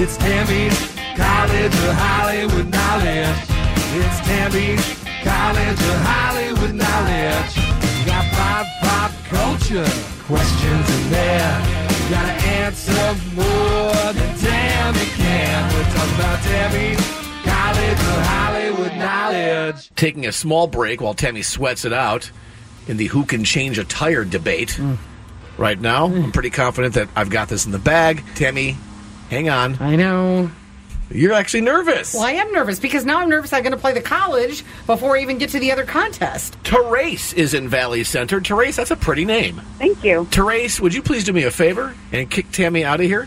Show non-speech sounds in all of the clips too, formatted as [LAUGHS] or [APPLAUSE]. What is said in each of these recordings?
It's Tammy's College of Hollywood Knowledge. It's Tammy's College of Hollywood Knowledge. We got pop, pop culture questions in there. You gotta answer more than Tammy can. We're talking about Tammy's College of Hollywood Knowledge. taking a small break while Tammy sweats it out in the who can change a tire debate. Mm. Right now, I'm pretty confident that I've got this in the bag. Tammy, hang on. I know. You're actually nervous. Well, I am nervous because now I'm nervous I'm going to play the college before I even get to the other contest. Therese is in Valley Center. Therese, that's a pretty name. Thank you. Therese, would you please do me a favor and kick Tammy out of here?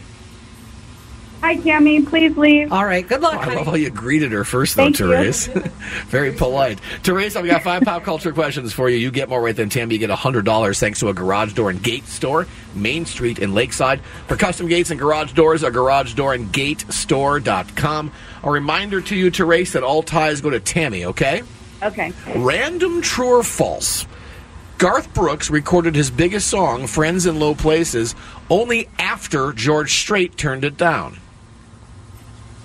Hi, Tammy. Please leave. All right. Good luck, Oh, I honey. love how you greeted her first, though, Thank you. Therese. [LAUGHS] Very polite. Therese, I've got five pop culture questions for you. You get more right than Tammy. You get $100 thanks to a garage door and gate store, Main Street in Lakeside. For custom gates and garage doors, a garage door and gate store.com. A reminder to you, Therese, that all ties go to Tammy, okay? Okay. Random true or false? Garth Brooks recorded his biggest song, Friends in Low Places, only after George Strait turned it down.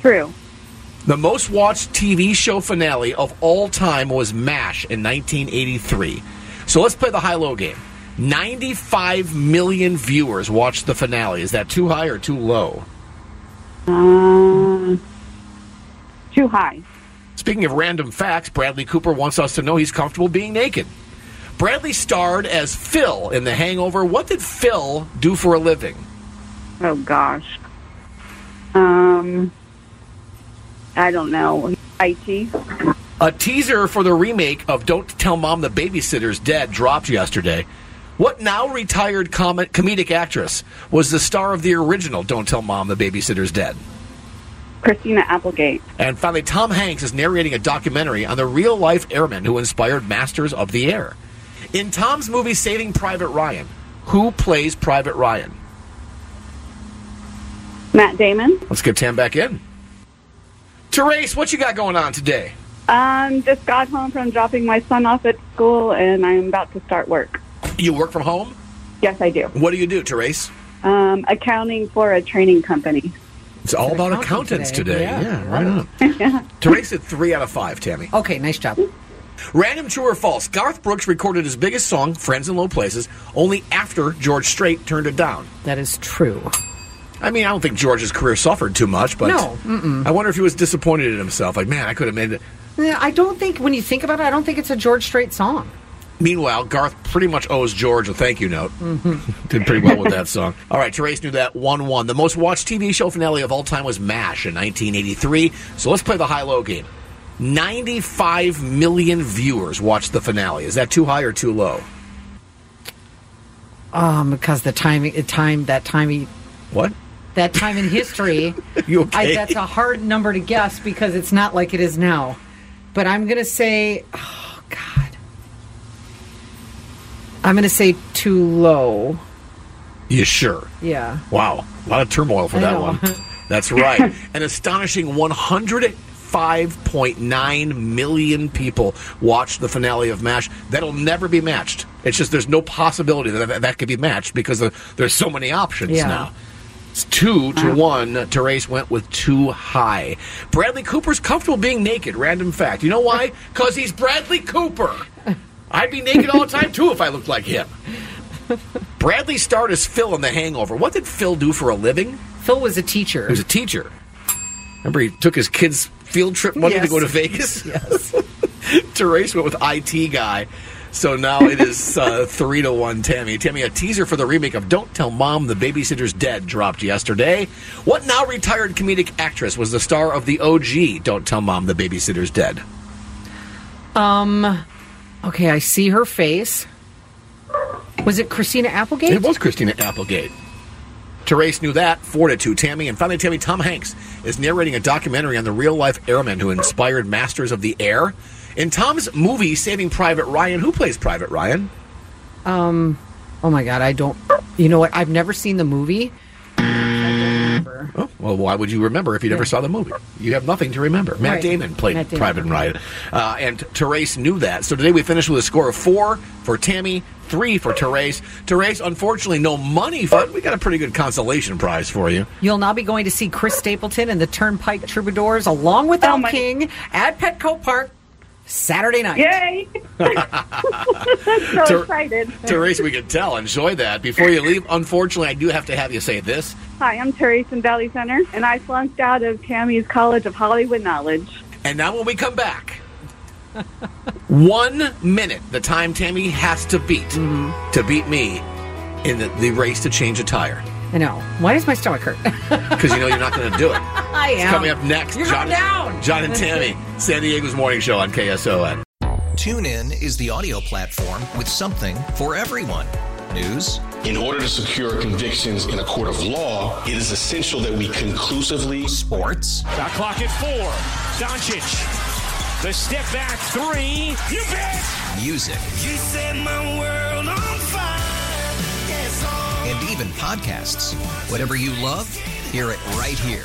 True. The most watched TV show finale of all time was MASH in 1983. So let's play the high low game. 95 million viewers watched the finale. Is that too high or too low? Um, too high. Speaking of random facts, Bradley Cooper wants us to know he's comfortable being naked. Bradley starred as Phil in The Hangover. What did Phil do for a living? Oh gosh. Um, I don't know. IT. A teaser for the remake of Don't Tell Mom the Babysitter's Dead dropped yesterday. What now retired com- comedic actress was the star of the original Don't Tell Mom the Babysitter's Dead? Christina Applegate. And finally, Tom Hanks is narrating a documentary on the real life airmen who inspired Masters of the Air. In Tom's movie Saving Private Ryan, who plays Private Ryan? Matt Damon. Let's get Tam back in. Therese, what you got going on today? Um, just got home from dropping my son off at school, and I'm about to start work. You work from home? Yes, I do. What do you do, Therese? Um, accounting for a training company. It's all about accountant accountants today. today. Yeah. Yeah, right on. [LAUGHS] Therese at three out of five, Tammy. Okay, nice job. Random true or false? Garth Brooks recorded his biggest song, Friends in Low Places, only after George Strait turned it down. That is true. I mean, I don't think George's career suffered too much, but No, mm-mm. I wonder if he was disappointed in himself. Like, man, I could have made it. I don't think, when you think about it, I don't think it's a George Strait song. Meanwhile, Garth pretty much owes George a thank you note. [LAUGHS] Did pretty well with that song. All right, Therese knew that 1 1. The most watched TV show finale of all time was MASH in 1983. So let's play the high low game. 95 million viewers watched the finale. Is that too high or too low? Um, because the timing, the time, that time, What? That time in history, [LAUGHS] You I, okay? that's a hard number to guess because it's not like it is now. But I'm going to say, oh, God. I'm going to say too low. You sure? Yeah. Wow. A lot of turmoil for I that know. one. [LAUGHS] That's right. An astonishing 105.9 million people watched the finale of MASH. That'll never be matched. It's just there's no possibility that that, that could be matched because there's so many options Yeah. now. It's two to uh-huh. one. Therese went with too high. Bradley Cooper's comfortable being naked. Random fact. You know why? [LAUGHS] Because he's Bradley Cooper. I'd be naked all the time too if I looked like him. Bradley starred as Phil in The Hangover. What did Phil do for a living? Phil was a teacher. He was a teacher. Remember, he took his kids' field trip money to Yes. go to Vegas? [LAUGHS] Yes. [LAUGHS] Therese went with IT guy. So now it is uh, three to one, Tammy. Tammy, a teaser for the remake of "Don't Tell Mom the Babysitter's Dead" dropped yesterday. What now retired comedic actress was the star of the OG "Don't Tell Mom the Babysitter's Dead"? Um. Okay, I see her face. Was it Christina Applegate? It was Christina Applegate. Therese knew that. Four to two, Tammy. And finally, Tammy, Tom Hanks is narrating a documentary on the real life airmen who inspired Masters of the Air. In Tom's movie, Saving Private Ryan, who plays Private Ryan? Um. Oh my God, I don't. You know what? I've never seen the movie. Oh, well, why would you remember if you never saw the movie? You have nothing to remember. Matt Right. Damon played Matt Damon. Private Ryan. Uh, and Therese knew that. So today we finished with a score of four for Tammy, three for Therese. Therese, unfortunately, no money, but we got a pretty good consolation prize for you. You'll now be going to see Chris Stapleton and the Turnpike Troubadours along with Elle King at Petco Park Saturday night. Yay! [LAUGHS] so Ter- excited. Therese, we can tell. Enjoy that. Before you leave, unfortunately, I do have to have you say this. Hi, I'm Therese in Valley Center, and I flunked out of Tammy's College of Hollywood Knowledge. And now when we come back, one minute, the time Tammy has to beat mm-hmm. to beat me in the, the race to change a tire. I know. Why does my stomach hurt? [LAUGHS] Because you know you're not going to do it. I It's coming up next. You're John, down. John and Tammy, San Diego's morning show on KSON. TuneIn is the audio platform with something for everyone. News, In order to secure convictions in a court of law, it is essential that we conclusively. sports, Shot clock at four. Doncic. The step back three. You bet. music, You set my world on fire. Yes, and even podcasts. Whatever you love, hear it right here